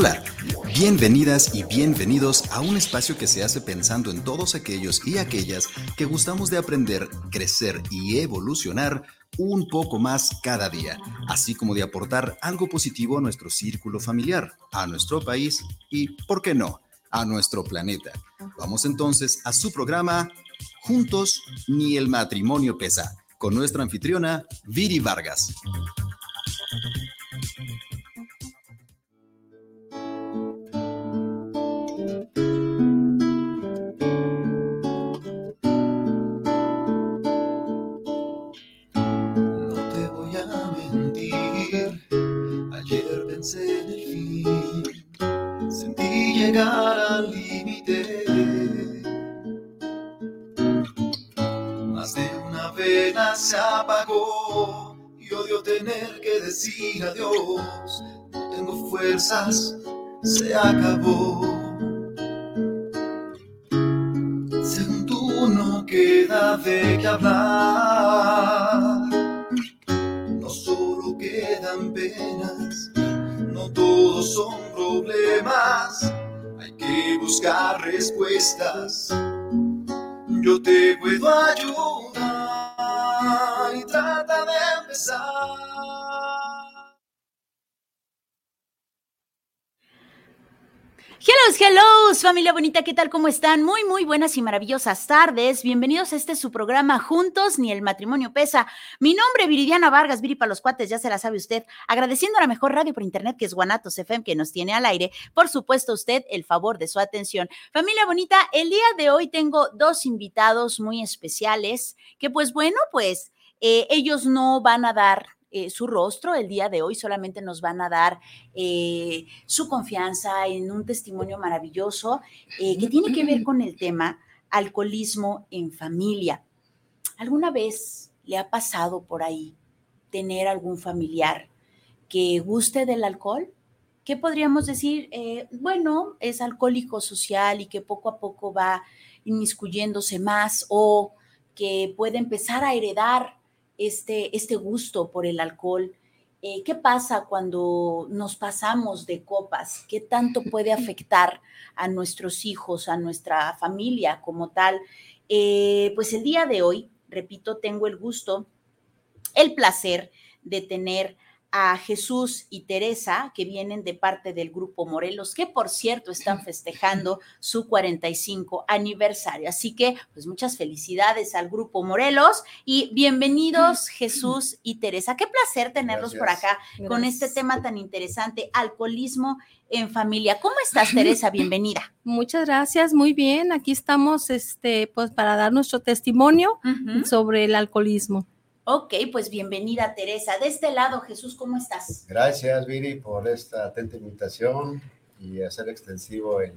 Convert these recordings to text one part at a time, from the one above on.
Hola, bienvenidas y bienvenidos a un espacio que se hace pensando en todos aquellos y aquellas que gustamos de aprender, crecer y evolucionar un poco más cada día, así como de aportar algo positivo a nuestro círculo familiar, a nuestro país y, ¿por qué no?, a nuestro planeta. Vamos entonces a su programa Juntos ni el matrimonio pesa, con nuestra anfitriona Viri Vargas. Decir adiós, no tengo fuerzas, se acabó. Según tú no queda de qué hablar, no solo quedan penas, no todos son problemas, hay que buscar respuestas. Yo te puedo ayudar Hello, hello, familia bonita, ¿qué tal? ¿Cómo están? Muy, muy buenas y maravillosas tardes. Bienvenidos a este su programa Juntos, ni el matrimonio pesa. Mi nombre, Viridiana Vargas, Viri para los cuates, ya se la sabe usted. Agradeciendo a la mejor radio por internet que es Guanatos FM, que nos tiene al aire. Por supuesto, usted el favor de su atención. Familia bonita, el día de hoy tengo dos invitados muy especiales que, pues bueno, pues eh, ellos no van a dar eh, su rostro el día de hoy, solamente nos van a dar eh, su confianza en un testimonio maravilloso eh, que tiene que ver con el tema alcoholismo en familia. ¿Alguna vez le ha pasado por ahí tener algún familiar que guste del alcohol? ¿Qué podríamos decir? bueno, es alcohólico social y que poco a poco va inmiscuyéndose más o que puede empezar a heredar este, este gusto por el alcohol. Eh, ¿Qué pasa cuando nos pasamos de copas? ¿Qué tanto puede afectar a nuestros hijos, a nuestra familia como tal? Eh, pues el día de hoy, repito, tengo el gusto, el placer de tener a Jesús y Teresa, que vienen de parte del Grupo Morelos, que por cierto están festejando su 45 aniversario. Así que, pues muchas felicidades al Grupo Morelos y bienvenidos Jesús y Teresa. Qué placer tenerlos por acá con este tema tan interesante, alcoholismo en familia. ¿Cómo estás, Teresa? Bienvenida. Muchas gracias, muy bien. Aquí estamos, este, pues, para dar nuestro testimonio sobre el alcoholismo. Ok, pues bienvenida Teresa. De este lado, Jesús, ¿cómo estás? Gracias, Viri, por esta atenta invitación y hacer extensivo el,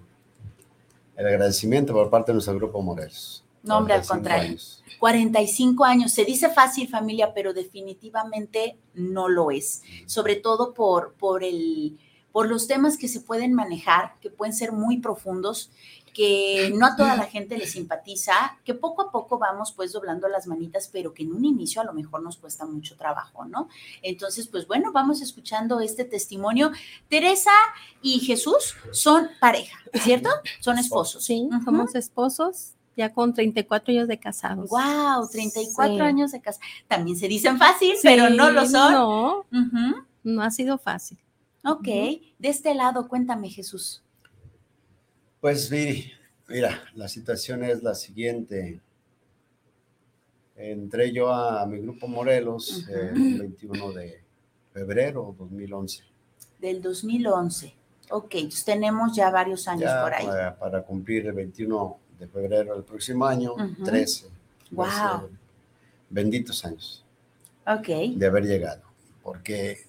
agradecimiento por parte de nuestro grupo Morelos. No, hombre, al contrario. 45 años. Se dice fácil, familia, pero definitivamente no lo es. Sobre todo por, por, el, por los temas que se pueden manejar, que pueden ser muy profundos que no a toda la gente le simpatiza, que poco a poco vamos pues doblando las manitas, pero que en un inicio a lo mejor nos cuesta mucho trabajo, ¿no? Entonces, pues bueno, vamos escuchando este testimonio. Teresa y Jesús son pareja, ¿cierto? Son esposos. Sí, somos esposos ya con 34 años de casados. Wow, 34 años de casados. También se dicen fácil, pero no lo son. No, no ha sido fácil. Ok, de este lado, cuéntame Jesús. Pues mira, la situación es la siguiente. Entré yo a mi grupo Morelos el 21 de febrero de 2011. Del 2011. Ok, entonces tenemos ya varios años por ahí. Para, cumplir el 21 de febrero del próximo año, 13. Wow. benditos años. Ok. De haber llegado. Porque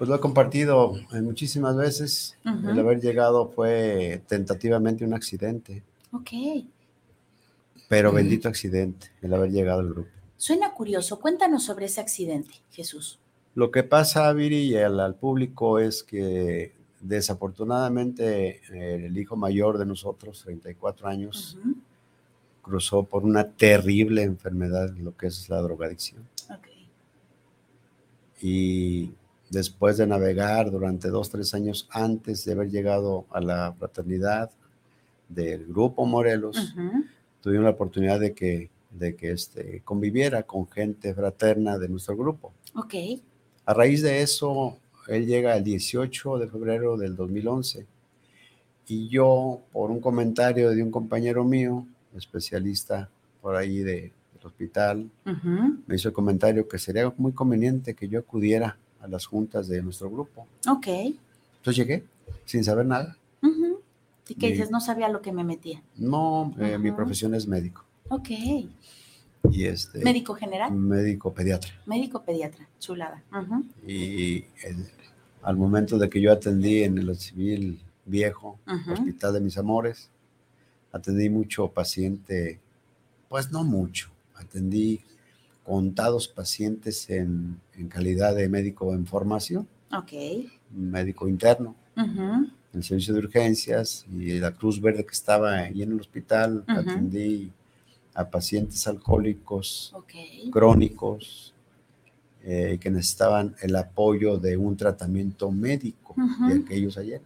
pues lo he compartido muchísimas veces. El haber llegado fue tentativamente un accidente. Ok. Pero bendito accidente, el haber llegado al grupo. Suena curioso. Cuéntanos sobre ese accidente, Jesús. Lo que pasa, Viri, y al, público es que desafortunadamente el hijo mayor de nosotros, 34 años, cruzó por una terrible enfermedad, lo que es la drogadicción. Ok. Y después de navegar durante dos, tres años antes de haber llegado a la fraternidad del grupo Morelos, tuvimos la oportunidad de que, de que este, conviviera con gente fraterna de nuestro grupo. Ok. A raíz de eso, él llega el 18 de febrero del 2011 y yo, por un comentario de un compañero mío, especialista por ahí de, del hospital, me hizo el comentario que sería muy conveniente que yo acudiera a las juntas de nuestro grupo. Ok. Entonces llegué sin saber nada. ¿Y qué dices? No sabía lo que me metía. No, eh, mi profesión es médico. Ok. Y este, ¿Médico general? Médico pediatra. Médico pediatra, chulada. Y al momento de que yo atendí en el civil viejo, Hospital de Mis Amores, atendí mucho paciente, pues no mucho, atendí contados pacientes en, calidad de médico en formación. Ok. Médico interno. En el servicio de urgencias y la Cruz Verde que estaba ahí en el hospital, atendí a pacientes alcohólicos crónicos eh, que necesitaban el apoyo de un tratamiento médico de aquellos ayer.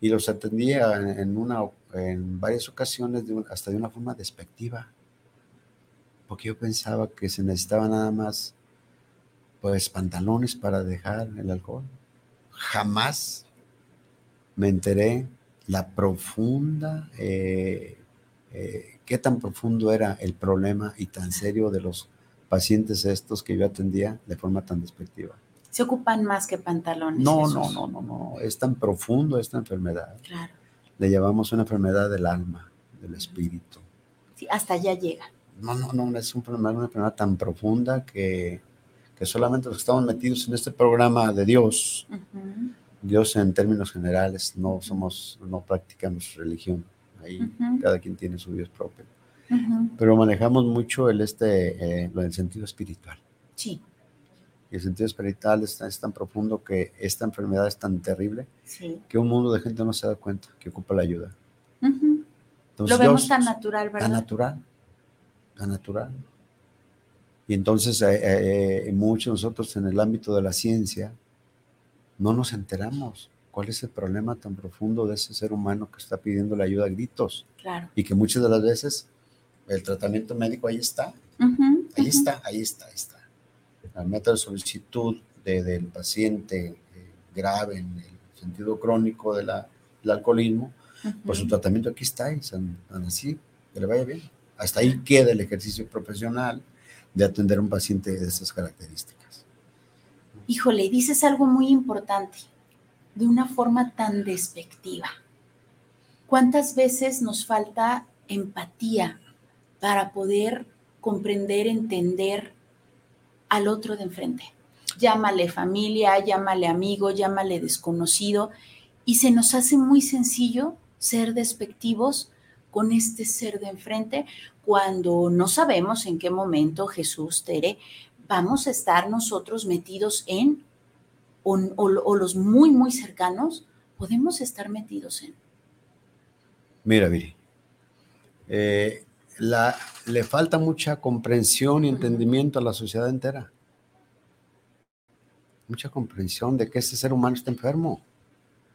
Y los atendía en, una, en varias ocasiones hasta de una forma despectiva, porque yo pensaba que se necesitaba nada más pues pantalones para dejar el alcohol. Jamás me enteré la profunda eh, eh, qué tan profundo era el problema y tan serio de los pacientes estos que yo atendía de forma tan despectiva. Se ocupan más que pantalones. No, no, no, no, no, es tan profundo esta enfermedad. Claro. Le llamamos una enfermedad del alma, del espíritu. Sí, hasta allá llega. No, no, no, es un problema, una enfermedad tan profunda que, que, solamente los que estamos metidos en este programa de Dios, Dios en términos generales, no somos, no practicamos religión ahí cada quien tiene su Dios propio. Pero manejamos mucho el, este, eh, lo del sentido espiritual. Sí. Y el sentido espiritual es, es tan profundo que esta enfermedad es tan terrible que un mundo de gente no se da cuenta que ocupa la ayuda. lo vemos tan natural, ¿verdad? Tan natural, tan natural. Y entonces eh, eh, muchos de nosotros en el ámbito de la ciencia no nos enteramos cuál es el problema tan profundo de ese ser humano que está pidiendo la ayuda a gritos. Claro. Y que muchas de las veces el tratamiento médico ahí está. ahí está, ahí está, ahí está. La meta de solicitud del paciente eh, grave en el sentido crónico de la, del alcoholismo, pues su tratamiento aquí está y están, así, que le vaya bien. Hasta ahí queda el ejercicio profesional de atender a un paciente de esas características. Híjole, dices algo muy importante de una forma tan despectiva? ¿Cuántas veces nos falta empatía para poder comprender, entender al otro de enfrente? Llámale familia, llámale amigo, llámale desconocido, y se nos hace muy sencillo ser despectivos con este ser de enfrente cuando no sabemos en qué momento Jesús, Tere, vamos a estar nosotros metidos en o, los muy, muy cercanos, podemos estar metidos en. Mira, Viri, eh, la, le falta mucha comprensión y entendimiento a la sociedad entera. Mucha comprensión de que ese ser humano está enfermo.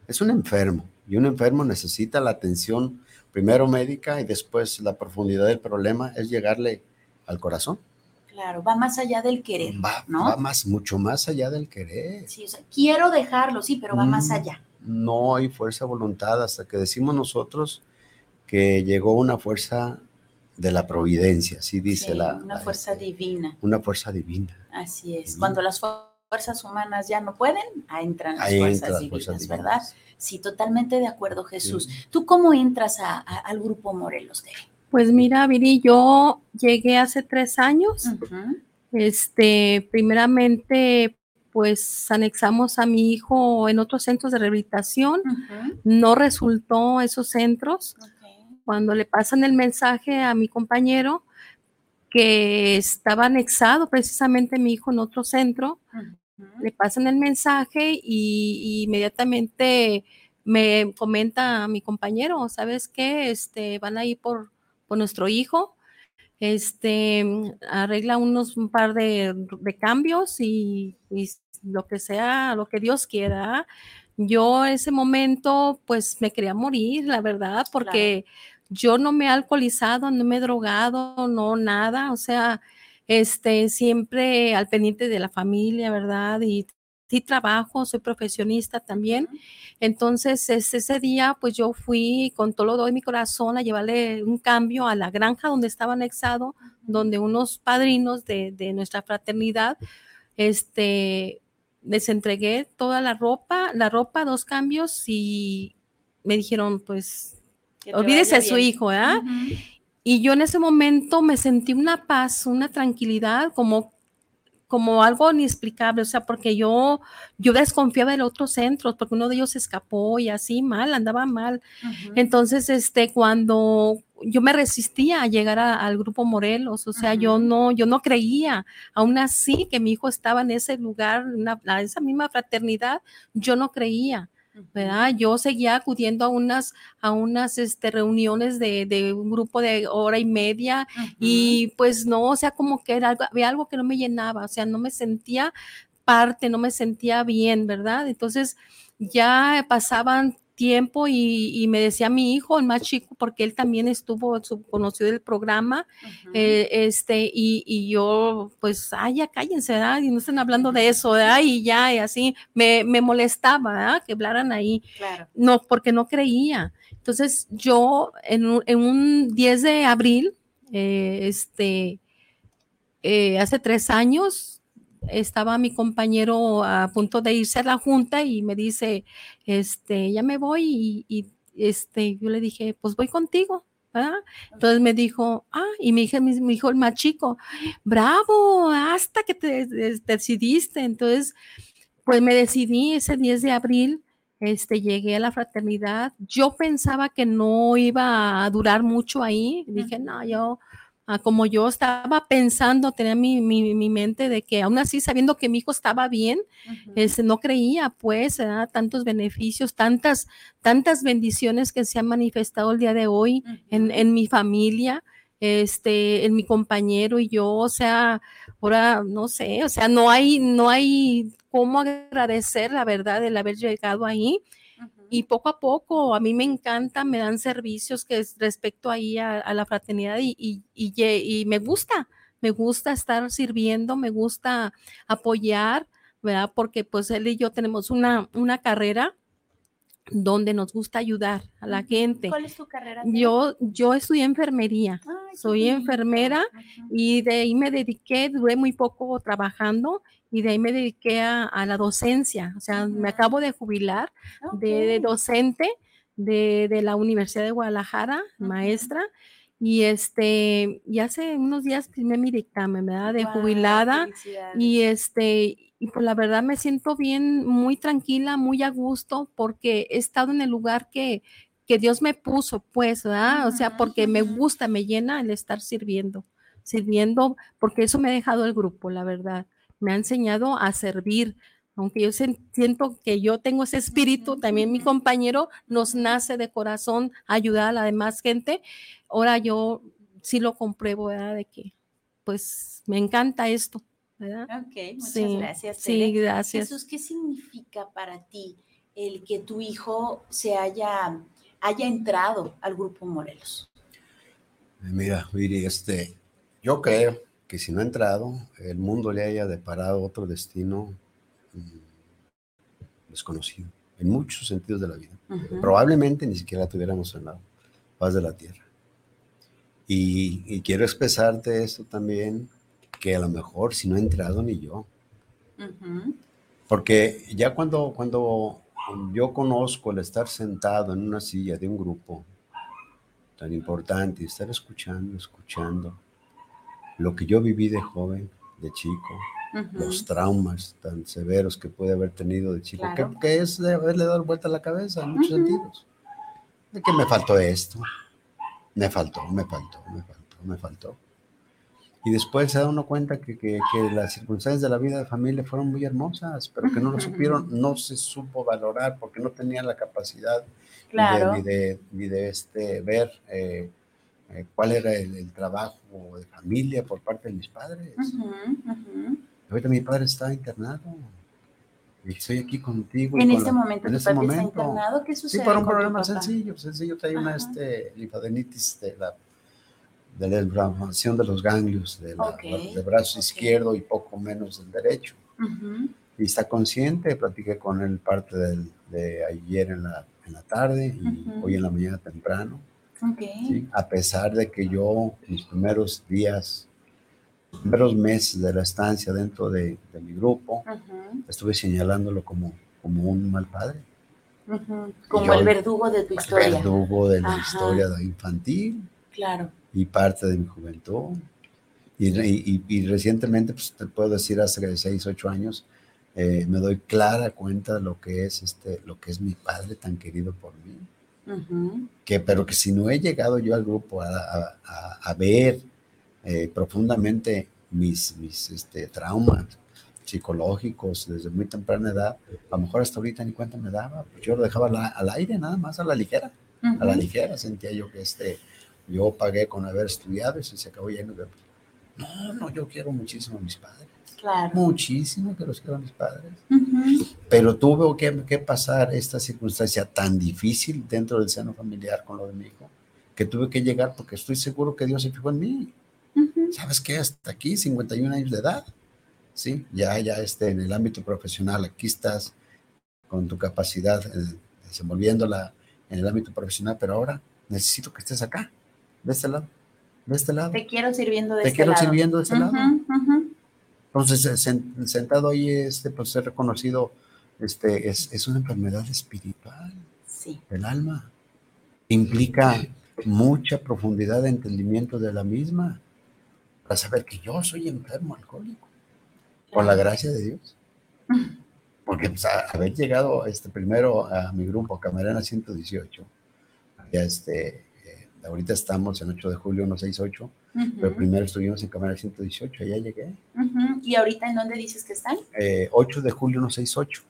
Es un enfermo y un enfermo necesita la atención primero médica y después la profundidad del problema es llegarle al corazón. Claro, va más allá del querer, va, ¿no? Va más, mucho más allá del querer. Sí, o sea, quiero dejarlo, sí, pero va más mm, allá. No hay fuerza voluntad hasta que decimos nosotros que llegó una fuerza de la providencia, así dice la... Una fuerza este, divina. Una fuerza divina. Así es. Cuando las fuerzas humanas ya no pueden, ahí entran las, fuerzas, divinas, ¿verdad? Sí, totalmente de acuerdo, Jesús. ¿Tú cómo entras al grupo Morelos de pues mira, Viri, yo llegué hace tres años. Este, primeramente, pues anexamos a mi hijo en otros centros de rehabilitación. No resultó esos centros. Cuando le pasan el mensaje a mi compañero que estaba anexado precisamente mi hijo en otro centro, le pasan el mensaje y, inmediatamente me comenta a mi compañero, ¿sabes qué? Este, van a ir por con nuestro hijo, este, arregla unos un par de, cambios y, lo que sea, lo que Dios quiera. Yo ese momento, pues me quería morir, la verdad, porque yo no me he alcoholizado, no me he drogado, no nada, o sea, este, siempre al pendiente de la familia, ¿verdad? Y sí trabajo, soy profesionista también. Entonces, ese día, pues yo fui con todo lo doy mi corazón a llevarle un cambio a la granja donde estaba anexado, donde unos padrinos de, de, nuestra fraternidad, este, les entregué toda la ropa, la ropa, dos cambios y me dijeron, pues, olvídese a su hijo, ¿ah? Y yo en ese momento me sentí una paz, una tranquilidad, como como algo inexplicable, o sea, porque yo, yo desconfiaba de otros centros, porque uno de ellos escapó y así mal, andaba mal. Entonces, este, cuando yo me resistía a llegar al grupo Morelos, o sea, yo no, yo no creía, aún así que mi hijo estaba en ese lugar, en esa misma fraternidad, yo no creía. ¿Verdad? Yo seguía acudiendo a unas, a unas este, reuniones de, un grupo de hora y media y pues no, o sea, como que era algo, había algo que no me llenaba, o sea, no me sentía parte, no me sentía bien, ¿verdad? Entonces ya pasaban tiempo y, me decía mi hijo, el más chico, porque él también estuvo, conoció el programa, eh, este, y, yo, pues, ay, ya cállense, ¿verdad? Y no estén hablando de eso, ¿verdad? Y ya, y así, me, me molestaba, ¿verdad? Que hablaran ahí. No, porque no creía. Entonces, yo, en un, en un 10 de abril, eh, este, eh, hace tres años, estaba mi compañero a punto de irse a la junta y me dice, este, ya me voy y, este, yo le dije, pues voy contigo. ¿verdad? Entonces me dijo, ah, y mi, hija, mi, hijo el más chico, bravo, hasta que te, decidiste. Entonces, pues me decidí ese 10 de abril, este, llegué a la fraternidad. Yo pensaba que no iba a durar mucho ahí. Dije, no, yo como yo estaba pensando, tenía mi, mi, mente de que aún así, sabiendo que mi hijo estaba bien, no creía, pues, tantos beneficios, tantas, tantas bendiciones que se han manifestado el día de hoy en, en, mi familia, este, en mi compañero y yo, o sea, ahora, no sé, o sea, no hay, no hay cómo agradecer la verdad el haber llegado ahí y poco a poco a mí me encanta, me dan servicios que es respecto ahí a, la fraternidad y, y, y, me gusta, me gusta estar sirviendo, me gusta apoyar, ¿verdad? Porque pues él y yo tenemos una, una carrera donde nos gusta ayudar a la gente. ¿Cuál es tu carrera? Yo, yo estudié enfermería, soy enfermera y de ahí me dediqué, duré muy poco trabajando y de ahí me dediqué a, la docencia, o sea, me acabo de jubilar de, docente de, la Universidad de Guadalajara, maestra, y este, y hace unos días firmé mi dictamen, ¿verdad? De jubilada, y este, y pues la verdad me siento bien, muy tranquila, muy a gusto, porque he estado en el lugar que, que Dios me puso, pues, ¿verdad? O sea, porque me gusta, me llena el estar sirviendo, sirviendo, porque eso me ha dejado el grupo, la verdad me ha enseñado a servir. Aunque yo siento que yo tengo ese espíritu, también mi compañero nos nace de corazón ayudar a la demás gente. Ahora yo sí lo compruebo, ¿verdad? De que pues me encanta esto, ¿verdad? Ok, muchas gracias. Sí, gracias. Jesús, ¿qué significa para ti el que tu hijo se haya, haya entrado al grupo Morelos? Mira, Viri, este, yo creo que si no ha entrado, el mundo le haya deparado otro destino mm, desconocido, en muchos sentidos de la vida. Probablemente ni siquiera tuviéramos en la paz de la tierra. Y, quiero expresarte esto también, que a lo mejor si no ha entrado ni yo. Porque ya cuando, cuando yo conozco el estar sentado en una silla de un grupo tan importante y estar escuchando, escuchando, lo que yo viví de joven, de chico, los traumas tan severos que puede haber tenido de chico, que, es de haberle dado vuelta a la cabeza en muchos sentidos. De que me faltó esto, me faltó, me faltó, me faltó, me faltó. Y después se da uno cuenta que, que, las circunstancias de la vida de familia fueron muy hermosas, pero que no lo supieron, no se supo valorar porque no tenían la capacidad ni, de, ni, de, este, ver eh, eh, cuál era el, trabajo de familia por parte de mis padres. Ahorita mi padre está internado estoy aquí contigo. En este momento en tu este papi momento. está internado, ¿qué sucede? Sí, por un problema sencillo, sencillo, trae una este, linfadenitis de la de la inflamación de los ganglios del de brazo izquierdo y poco menos del derecho. Y está consciente, platiqué con él parte del, de ayer en la, en la tarde y hoy en la mañana temprano. A pesar de que yo, mis primeros días, los primeros meses de la estancia dentro de, de mi grupo, estuve señalándolo como, como un mal padre. Como el verdugo de tu historia. El verdugo de la historia infantil. Claro y parte de mi juventud. Y, recientemente, pues te puedo decir, hace 6, 8 años, eh, me doy clara cuenta de lo que es este, lo que es mi padre tan querido por mí. Que, pero que si no he llegado yo al grupo a, a, ver eh, profundamente mis, mis este, traumas psicológicos desde muy temprana edad, a lo mejor hasta ahorita ni cuenta me daba. Yo lo dejaba al aire, nada más a la ligera. A la ligera sentía yo que este, yo pagué con haber estudiado y se acabó lleno de... No, no, yo quiero muchísimo a mis padres. Claro. Muchísimo que los quiero a mis padres. Pero tuve que, que, pasar esta circunstancia tan difícil dentro del seno familiar con lo de mi hijo, que tuve que llegar porque estoy seguro que Dios se fijó en mí. ¿Sabes qué? Hasta aquí, 51 años de edad. Sí, ya, ya este, en el ámbito profesional, aquí estás con tu capacidad, eh, desenvolviéndola en el ámbito profesional, pero ahora necesito que estés acá de este lado, de este lado. Te quiero sirviendo de Te este quiero lado. sirviendo de este lado. Entonces, sentado ahí, este, pues he reconocido, este, es, es una enfermedad espiritual sí. del alma. Implica mucha profundidad de entendimiento de la misma para saber que yo soy enfermo alcohólico, por la gracia de Dios. Porque pues, haber llegado este, primero a mi grupo, Camarena 118, ya este, ahorita estamos en 8 de julio 168, pero primero estuvimos en cámara 118, allá llegué. ¿Y ahorita en dónde dices que están? 8 eh, de julio 168,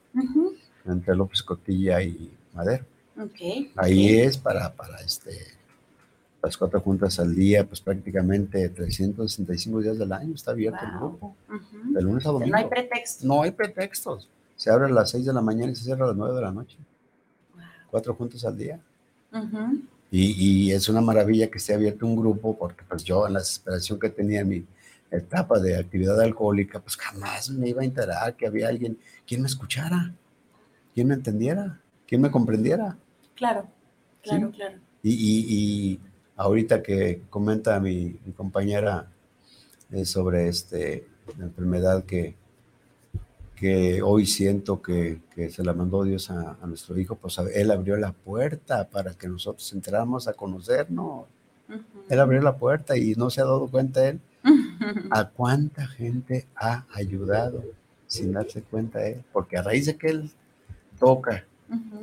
entre López Cotilla y Madero. Okay, Ahí es para, para este, las cuatro juntas al día, pues prácticamente 365 días del año está abierto el grupo, de lunes a domingo. No hay pretextos. No hay pretextos. Se abre a las 6 de la mañana y se cierra a las 9 de la noche. Cuatro juntas al día. Y, es una maravilla que esté abierto un grupo, porque pues yo en la desesperación que tenía en mi etapa de actividad alcohólica, pues jamás me iba a enterar que había alguien, quien me escuchara, quien me entendiera, quien me comprendiera. Claro, claro, claro. Y, ahorita que comenta mi, mi compañera eh, sobre este, la enfermedad que, que hoy siento que, que se la mandó Dios a, nuestro hijo, pues Él abrió la puerta para que nosotros entráramos a conocernos. Él abrió la puerta y no se ha dado cuenta Él. A cuánta gente ha ayudado sin darse cuenta Él, porque a raíz de que Él toca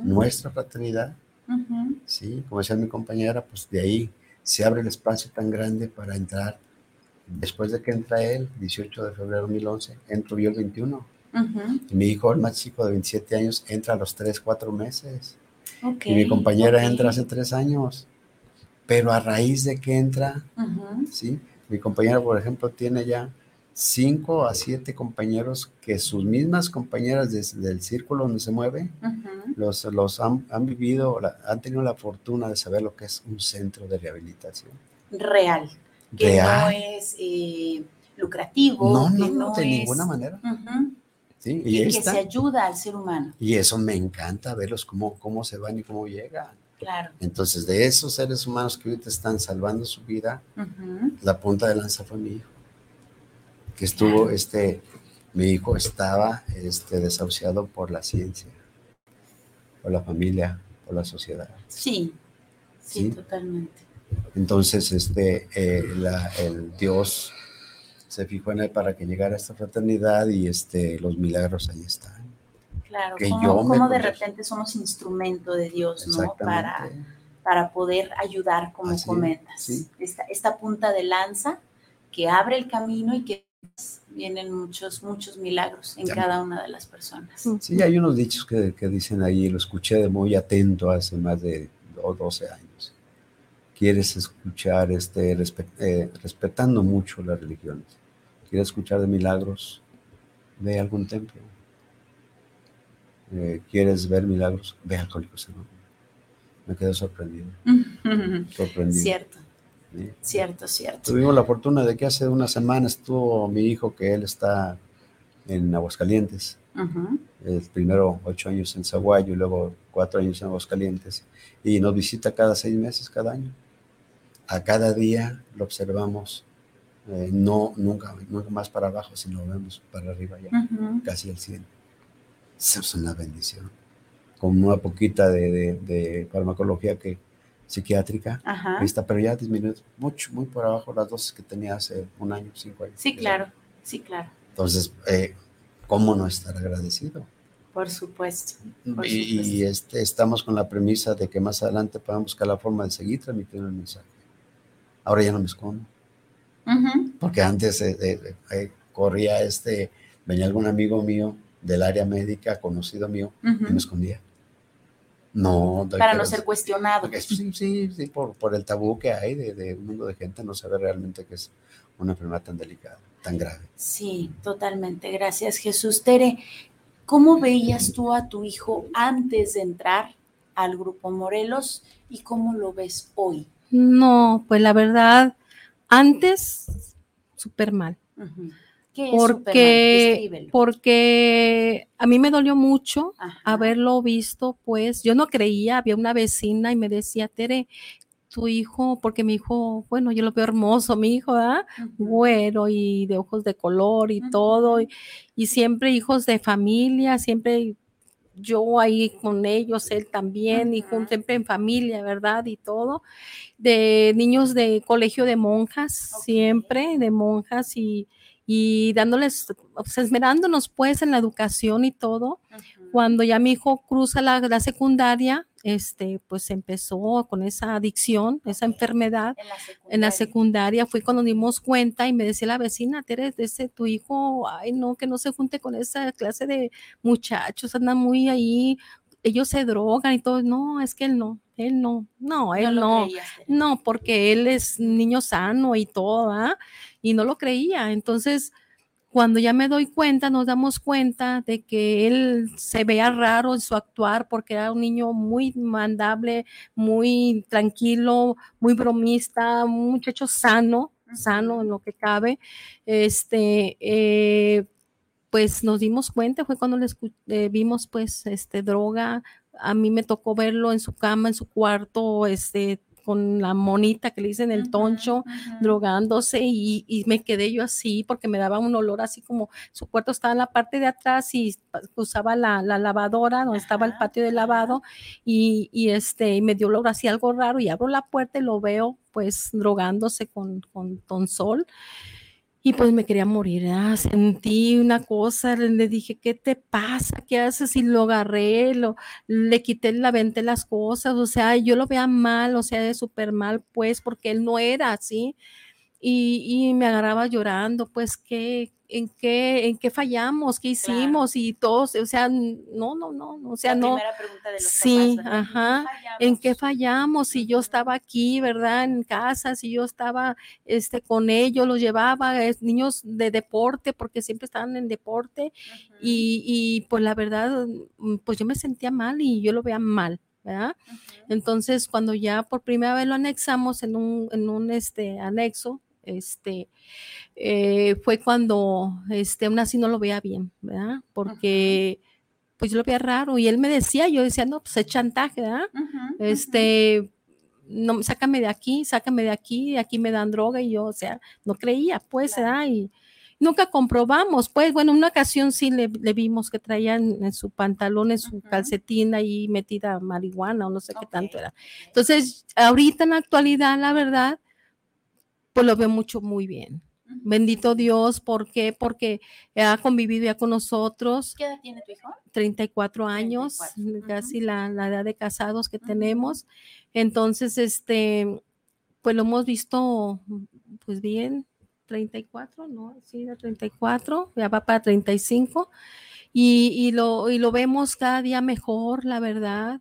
nuestra fraternidad, sí, como decía mi compañera, pues de ahí se abre el espacio tan grande para entrar. Después de que entra Él, 18 de febrero de 2011, entro yo el 21 mi hijo, el más chico de 27 años, entra a los 3, 4 meses. y mi compañera entra hace 3 años. Pero a raíz de que entra, ¿sí? Mi compañera, por ejemplo, tiene ya 5 a 7 compañeros que sus mismas compañeras del círculo donde se mueve, los, los han, vivido, han tenido la fortuna de saber lo que es un centro de rehabilitación. Real. Que no es eh, lucrativo. No, no, no, de ninguna manera. Y, que se ayuda al ser humano. Y eso me encanta, verlos cómo, cómo se van y cómo llegan. Claro. Entonces, de esos seres humanos que ahorita están salvando su vida, la punta de lanza fue mi hijo. Que estuvo, este, mi hijo estaba este, desahuciado por la ciencia, por la familia, por la sociedad. Sí, sí, totalmente. Entonces, este, eh, el Dios se fijó en él para que llegara a esta fraternidad y este, los milagros ahí están. Claro, como, de repente somos instrumento de Dios, ¿no? Para, para poder ayudar, como comentas. esta, punta de lanza que abre el camino y que vienen muchos, muchos milagros en cada una de las personas. Sí, hay unos dichos que, que, dicen ahí, lo escuché de muy atento hace más de 12 años. Quieres escuchar, este, eh, respetando mucho las religiones quieres escuchar de milagros, ve a algún templo. eh, ¿quieres ver milagros? Ve a Alcohólicos. Me quedé sorprendido. sorprendido. Cierto. Cierto, cierto. Tuvimos la fortuna de que hace unas semanas estuvo mi hijo, que él está en Aguascalientes. El primero ocho años en Zaguayo y luego cuatro años en Aguascalientes. Y nos visita cada seis meses, cada año. A cada día lo observamos, eh, no nunca, nunca más para abajo, sino vemos para arriba ya, casi al 100. Eso es una bendición. Con una poquita de farmacología que psiquiátrica, vista, pero ya disminuyó mucho, muy por abajo las dosis que tenía hace un año, cinco años. Sí, claro, sí, claro. Entonces, eh, ¿cómo no estar agradecido? Por supuesto. y, este, estamos con la premisa de que más adelante podamos buscar la forma de seguir transmitiendo el mensaje. Ahora ya no me escondo. Porque antes eh, eh, corría este, venía algún amigo mío del área médica, conocido mío, y me escondía. No, para no ser cuestionado. Sí, sí, sí por, por, el tabú que hay de, de, un mundo de gente, no sabe realmente que es una enfermedad tan delicada, tan grave. Sí, totalmente. Gracias, Jesús. Tere, ¿cómo veías tú a tu hijo antes de entrar al Grupo Morelos y cómo lo ves hoy? No, pues la verdad, antes, súper mal. Porque, porque a mí me dolió mucho haberlo visto, pues yo no creía, había una vecina y me decía, Tere, tu hijo, porque mi hijo, bueno, yo lo veo hermoso, mi hijo, ¿ah? Güero y de ojos de color y todo, y, siempre hijos de familia, siempre yo ahí con ellos, él también, y siempre en familia, ¿verdad? Y todo, de niños de colegio de monjas, siempre de monjas y y dándoles, pues, esmerándonos pues en la educación y todo. Cuando ya mi hijo cruza la, la, secundaria, este, pues empezó con esa adicción, esa enfermedad. En la, secundaria fue cuando dimos cuenta y me decía la vecina, Tere, ese tu hijo, ay no, que no se junte con esa clase de muchachos, anda muy ahí, ellos se drogan y todo. No, es que él no, él no, no, él no, no, porque él es niño sano y todo, ¿ah? y no lo creía. Entonces, cuando ya me doy cuenta, nos damos cuenta de que él se veía raro en su actuar porque era un niño muy mandable, muy tranquilo, muy bromista, un muchacho sano, sano en lo que cabe. Este, eh, pues nos dimos cuenta, fue cuando le eh, vimos pues este droga, a mí me tocó verlo en su cama, en su cuarto, este con la monita que le dicen el toncho, drogándose y, me quedé yo así porque me daba un olor así como su cuarto estaba en la parte de atrás y usaba la, lavadora donde estaba el patio de lavado y, y este me dio olor así algo raro y abro la puerta y lo veo pues drogándose con, con tonsol. Y pues me quería morir, ¿eh? sentí una cosa, le dije, ¿qué te pasa? ¿Qué haces? Y lo agarré, lo, le quité, la vente las cosas, o sea, yo lo veía mal, o sea, de súper mal, pues, porque él no era así. Y, y, me agarraba llorando, pues, ¿qué, en qué, en qué fallamos, qué hicimos y todos, o sea, no, no, no, o sea, no. sí, ajá, en qué fallamos, si yo estaba aquí, ¿verdad? En casa, si yo estaba este, con ellos, los llevaba, es, niños de deporte, porque siempre estaban en deporte, y, y, pues la verdad, mm, pues yo me sentía mal y yo lo veía mal. ¿verdad? Entonces, cuando ya por primera vez lo anexamos en un, en un este, anexo, este, eh, fue cuando, este, aún así no lo veía bien, ¿verdad? Porque, pues yo lo veía raro y él me decía, yo decía, no, pues es chantaje, ¿verdad? este, no, sácame de aquí, sácame de aquí, aquí me dan droga y yo, o sea, no creía, pues, ¿verdad? Y nunca comprobamos, pues, bueno, una ocasión sí le, vimos que traía en, su pantalón, en su calcetín ahí metida marihuana o no sé qué tanto era. Entonces, ahorita en la actualidad, la verdad, pues lo veo mucho muy bien. Bendito Dios, ¿por qué? Porque ha convivido ya con nosotros. ¿Qué edad tiene tu hijo? 34 años, casi la, edad de casados que tenemos. Entonces, este, pues lo hemos visto, pues bien, 34, ¿no? Sí, de 34, ya va para 35. Y, y, lo, y lo vemos cada día mejor, la verdad.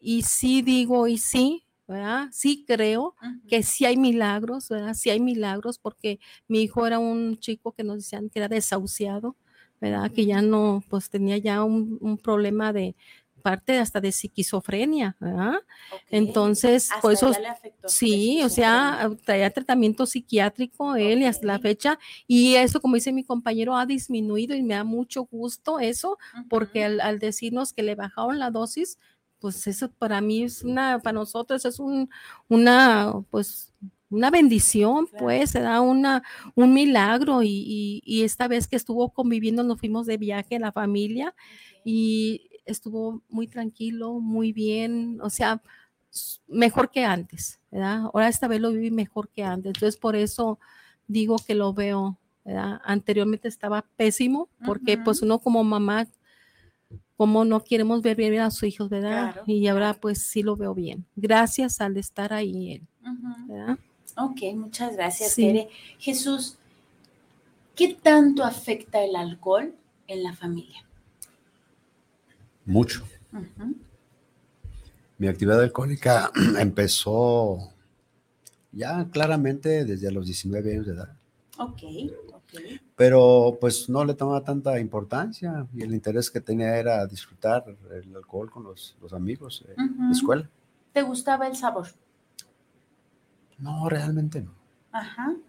Y sí digo, y sí, ¿verdad? Sí creo que sí hay milagros, ¿verdad? Sí hay milagros porque mi hijo era un chico que nos decían que era desahuciado, ¿verdad? Que ya no, pues tenía ya un, problema de parte hasta de esquizofrenia, ¿verdad? Entonces, por eso, sí, o sea, traía tratamiento psiquiátrico él y hasta la fecha, y eso, como dice mi compañero, ha disminuido y me da mucho gusto eso, porque al, decirnos que le bajaron la dosis, pues eso para mí es una, para nosotros es un, una, pues una bendición, pues, se da una, un milagro y, esta vez que estuvo conviviendo nos fuimos de viaje la familia y estuvo muy tranquilo, muy bien, o sea, mejor que antes, ¿verdad? Ahora esta vez lo viví mejor que antes, entonces por eso digo que lo veo, ¿verdad? Anteriormente estaba pésimo porque pues uno como mamá como no queremos ver bien a sus hijos, ¿verdad? Y ahora pues sí lo veo bien. Gracias al estar ahí ¿verdad? Ok, muchas gracias, Tere. Jesús, ¿qué tanto afecta el alcohol en la familia? Mucho. Mi actividad alcohólica empezó ya claramente desde los 19 años de edad. Ok, ok. Pero pues no le tomaba tanta importancia y el interés que tenía era disfrutar el alcohol con los, amigos de la escuela. ¿Te gustaba el sabor? No, realmente no.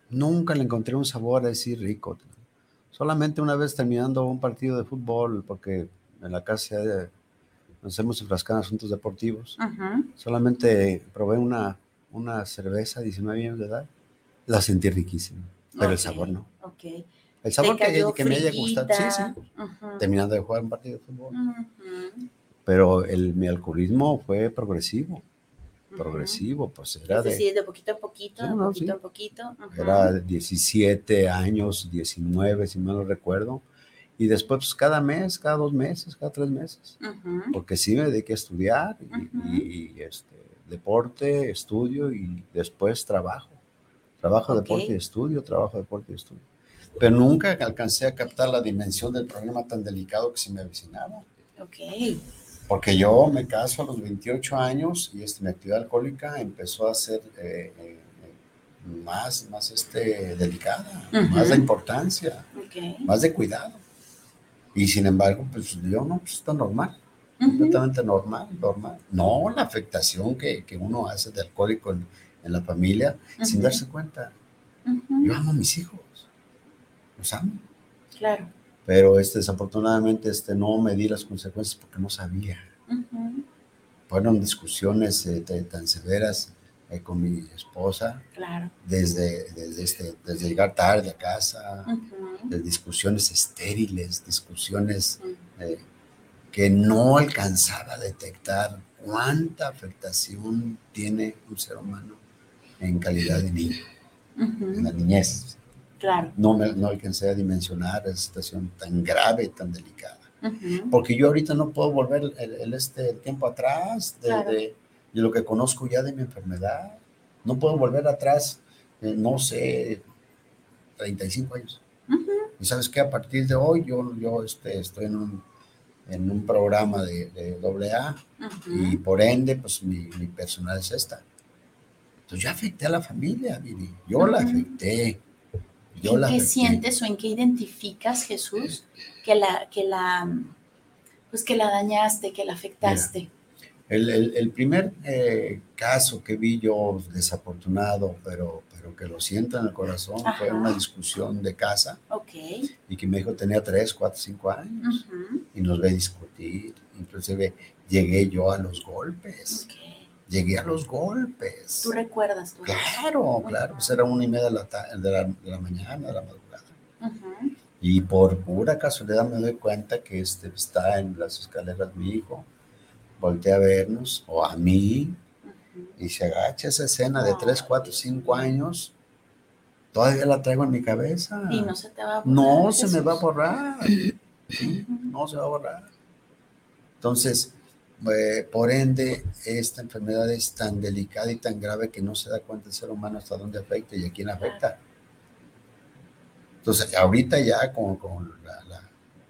Nunca le encontré un sabor así rico. Solamente una vez terminando un partido de fútbol, porque en la casa nos hacemos enfrascar en asuntos deportivos, solamente probé una, una cerveza, 19 años de edad, la sentí riquísima, pero el sabor no. El sabor que, me haya gustado, sí, sí, terminando de jugar un partido de fútbol. Pero el, mi alcoholismo fue progresivo progresivo, pues era de... de poquito a poquito, de poquito a poquito. Era 17 años, 19, si mal no recuerdo. Y después, pues cada mes, cada dos meses, cada tres meses. Porque sí me dediqué a estudiar y, este, deporte, estudio y después trabajo. Trabajo, deporte y estudio, trabajo, deporte y estudio. Pero nunca alcancé a captar la dimensión del problema tan delicado que se me avecinaba. Ok. Porque yo me caso a los 28 años y este, mi actividad alcohólica empezó a ser eh, eh, más, más este, delicada, más de importancia, más de cuidado. Y sin embargo, pues yo no, pues está normal, completamente normal, normal. No la afectación que, que uno hace de alcohólico en, en la familia sin darse cuenta. Yo amo a mis hijos, los amo. Claro pero este, desafortunadamente este, no me di las consecuencias porque no sabía. Fueron discusiones eh, tan severas eh, con mi esposa, claro. desde, desde, este, desde llegar tarde a casa, de discusiones estériles, discusiones eh, que no alcanzaba a detectar cuánta afectación tiene un ser humano en calidad de niño, en la niñez. No, me, no alcancé a dimensionar esa situación tan grave y tan delicada. Porque yo ahorita no puedo volver el, este, tiempo atrás de, lo que conozco ya de mi enfermedad. No puedo volver atrás, eh, no sé, 35 años. Y sabes que a partir de hoy yo, yo este, estoy en un, en un programa de, de AA y por ende, pues mi, mi, personal es esta. Entonces yo afecté a la familia, Yo la afecté ¿En qué sientes o en qué identificas, Jesús, que la, que la, pues que la dañaste, que la afectaste? el, primer eh, caso que vi yo desafortunado, pero, pero que lo siento en el corazón, fue una discusión de casa. Y que mi hijo tenía 3, 4, 5 años. Y nos ve discutir. Inclusive llegué yo a los golpes llegué a los golpes. ¿Tú recuerdas? Tú claro, claro, pues era una y media de la, de la, de la mañana, de la madrugada. Y por pura casualidad me doy cuenta que este está en las escaleras mi hijo, voltea a vernos, o a mí, y se agacha esa escena de 3, 4, 5 años. Todavía la traigo en mi cabeza. Y no se te va a borrar. No se me va a borrar. No se va a borrar. Entonces, eh, por ende, esta enfermedad es tan delicada y tan grave que no se da cuenta el ser humano hasta dónde afecta y a quién afecta. Entonces, ahorita ya con,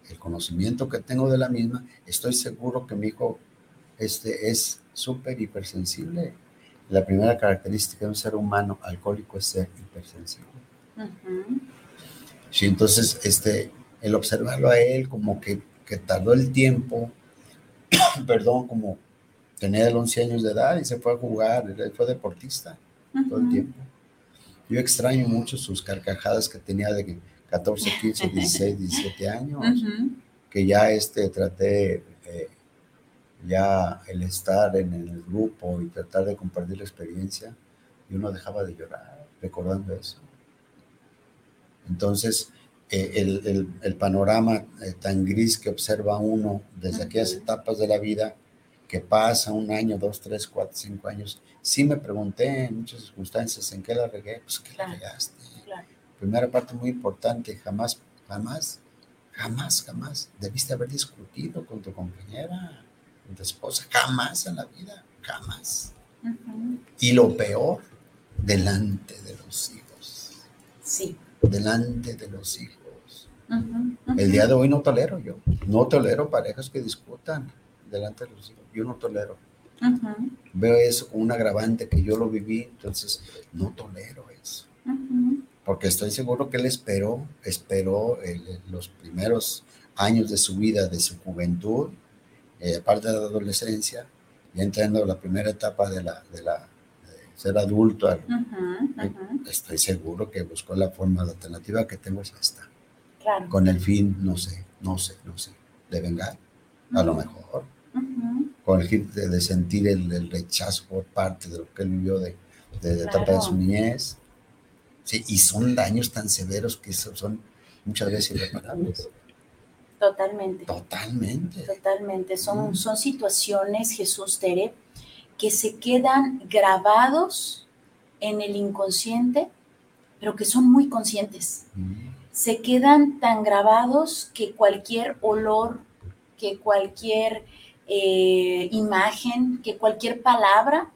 el conocimiento que tengo de la misma, estoy seguro que mi hijo este, es súper hipersensible. La primera característica de un ser humano alcohólico es ser hipersensible. Sí, entonces, este, el observarlo a él como que, que tardó el tiempo, perdón, como tenía 11 años de edad y se fue a jugar, él fue deportista todo el tiempo. Yo extraño mucho sus carcajadas que tenía de 14, 15, 16, 17 años, que ya este, traté eh, ya el estar en el grupo y tratar de compartir la experiencia, y uno dejaba de llorar recordando eso. Entonces, eh, el, el, panorama eh, tan gris que observa uno desde aquellas etapas de la vida, que pasa un año, dos, tres, cuatro, cinco años, sí me pregunté en muchas circunstancias en qué la regué, pues que la regaste. Primera parte muy importante, jamás, jamás, jamás, jamás debiste haber discutido con tu compañera, con tu esposa, jamás en la vida, jamás. Y lo peor, delante de los hijos. Sí. Delante de los hijos. El día de hoy no tolero yo, no tolero parejas que discutan delante de los hijos, yo no tolero. Veo eso como un agravante que yo lo viví, entonces no tolero eso. Porque estoy seguro que él esperó, esperó los primeros años de su vida, de su juventud, eh, aparte de la adolescencia, y entrando a la primera etapa de la, de la ser adulto. Estoy seguro que buscó la forma, la alternativa que tengo es esta. Con el fin, no sé, no sé, no sé, de vengar, a lo mejor con el fin de, sentir el, rechazo por parte de lo que él vivió de, de, etapa de su niñez. Sí, y son daños tan severos que son muchas veces irreparables. Totalmente. Totalmente. Totalmente. Son, mm. son situaciones, Jesús Tere, que se quedan grabados en el inconsciente, pero que son muy conscientes. Mm. Se quedan tan grabados que cualquier olor, que cualquier eh, imagen, que cualquier palabra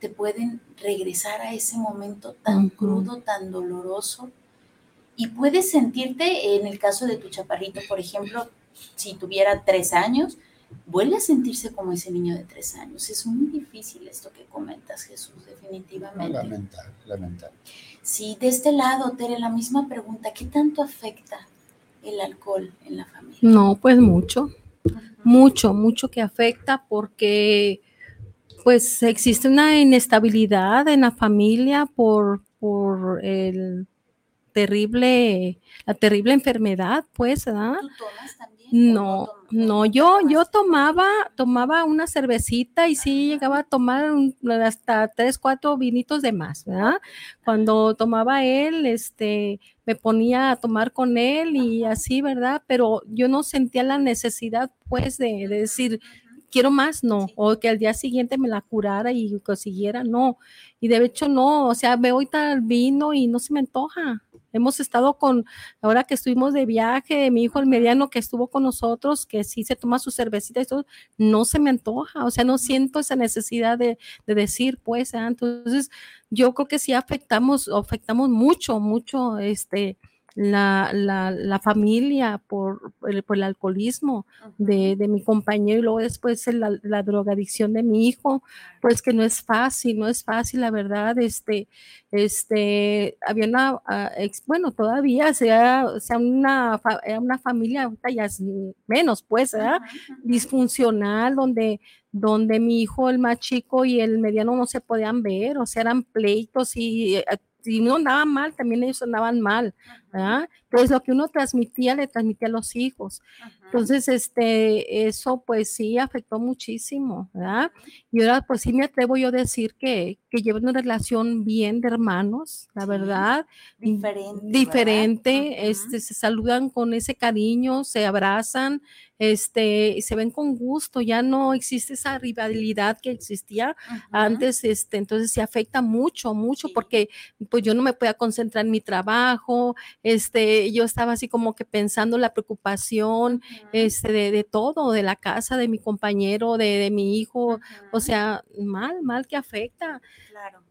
te pueden regresar a ese momento tan crudo, tan doloroso. Y puedes sentirte, en el caso de tu chaparrito, por ejemplo, si tuviera tres años, vuelve a sentirse como ese niño de tres años. Es muy difícil esto que comentas, Jesús, definitivamente. Lamentable, lamentable. Sí, de este lado, Tere, la misma pregunta, ¿qué tanto afecta el alcohol en la familia? No, pues mucho mucho, mucho que afecta porque pues existe una inestabilidad en la familia por, por el terrible, la terrible enfermedad, pues, ¿verdad? No, no, yo, yo tomaba, tomaba una cervecita y sí llegaba a tomar hasta tres, cuatro vinitos de más, ¿verdad? Cuando tomaba él, este, me ponía a tomar con él y así, ¿verdad? Pero yo no sentía la necesidad, pues, de, de decir, quiero más, no, o que al día siguiente me la curara y consiguiera, no. Y de hecho, no, o sea, veo ahorita el vino y no se me antoja. Hemos estado con, ahora que estuvimos de viaje, mi hijo el mediano que estuvo con nosotros, que sí se toma su cervecita y todo, no se me antoja, o sea, no siento esa necesidad de, decir, pues, ¿eh? entonces yo creo que sí afectamos, afectamos mucho, mucho, este, la, la, la familia por, por, el alcoholismo de, de, mi compañero y luego después la, la, drogadicción de mi hijo, pues que no es fácil, no es fácil, la verdad, este, este, había una, ah, bueno, todavía sea, sea una, una familia, ya menos, pues, disfuncional, donde, donde mi hijo, el más chico y el mediano no se podían ver, o sea, eran pleitos y eh, si no andaban mal, también ellos andaban mal, ¿verdad? Entonces lo que uno transmitía, le transmitía a los hijos. Entonces, este, eso pues sí afectó muchísimo, ¿verdad? Y ahora pues sí me atrevo yo a decir que, que llevan una relación bien de hermanos, la verdad. Diferente. Diferente, este, se saludan con ese cariño, se abrazan, este, se ven con gusto, ya no existe esa rivalidad que existía antes, este, entonces se afecta mucho, mucho, porque pues yo no me podía concentrar en mi trabajo, este, yo estaba así como que pensando la preocupación, este, de, todo, de la casa, de mi compañero, de, mi hijo, o sea, mal, mal que afecta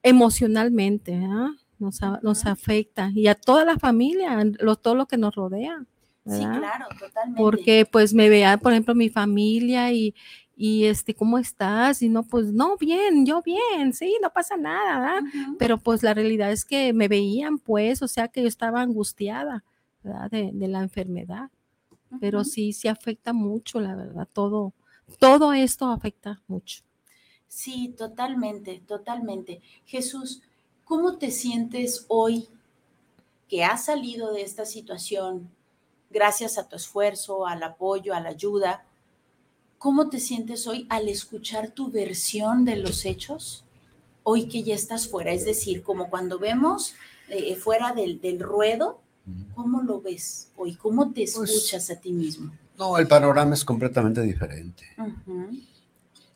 emocionalmente, ¿ah? nos, nos, afecta y a toda la familia, todo lo que nos rodea. Sí, claro, totalmente. Porque pues me vea, por ejemplo, mi familia y, y este, ¿cómo estás? Y no, pues no, bien, yo bien, sí, no pasa nada, Pero pues la realidad es que me veían, pues, o sea, que yo estaba angustiada. De, de la enfermedad. pero sí, sí afecta mucho, la verdad, todo, todo esto afecta mucho. Sí, totalmente, totalmente. Jesús, ¿cómo te sientes hoy que has salido de esta situación gracias a tu esfuerzo, al apoyo, a la ayuda? ¿Cómo te sientes hoy al escuchar tu versión de los hechos? Hoy que ya estás fuera, es decir, como cuando vemos eh, fuera del, del, ruedo, ¿cómo lo ves hoy? ¿Cómo te pues escuchas a ti mismo? No, el panorama es completamente diferente.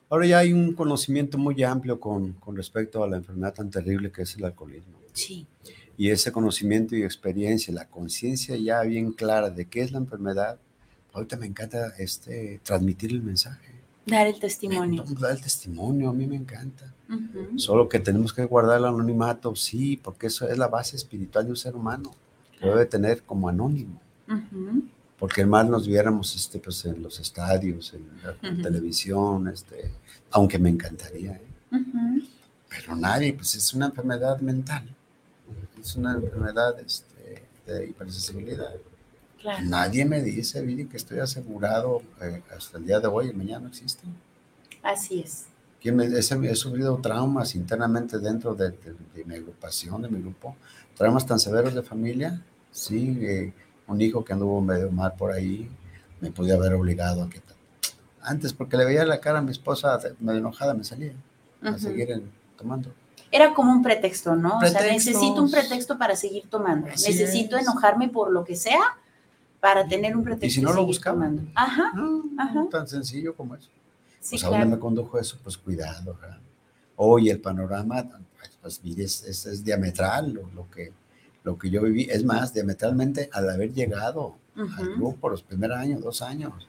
Ahora ya hay un conocimiento muy amplio con, con, respecto a la enfermedad tan terrible que es el alcoholismo. Sí. Y ese conocimiento y experiencia, la conciencia ya bien clara de qué es la enfermedad, ahorita me encanta este, transmitir el mensaje. Dar el testimonio. Dar el testimonio, a mí me encanta. Solo que tenemos que guardar el anonimato, sí, porque eso es la base espiritual de un ser humano. Lo debe tener como anónimo. Porque mal nos viéramos este, pues, en los estadios, en la televisión, este, aunque me encantaría. ¿eh? Pero nadie, pues es una enfermedad mental. Es una enfermedad este, de hipersensibilidad. Nadie me dice, Viri, que estoy asegurado eh, hasta el día de hoy y mañana no existe. Así es. He, sufrido traumas internamente dentro de, mi agrupación, de mi grupo, traumas tan severos de familia, sí, eh, un hijo que anduvo medio mal por ahí, me podía haber obligado a que antes porque le veía la cara a mi esposa medio enojada me salía a seguir tomando era como un pretexto, ¿no? O sea, necesito un pretexto para seguir tomando. necesito enojarme por lo que sea para tener un pretexto. Y si no lo buscaba. Ajá, ajá. Tan sencillo como eso. Sí, pues ahora me condujo eso, pues cuidado. Hoy el panorama, pues mire, es, diametral lo, que, lo que yo viví. Es más, diametralmente al haber llegado al grupo los primeros años, dos años.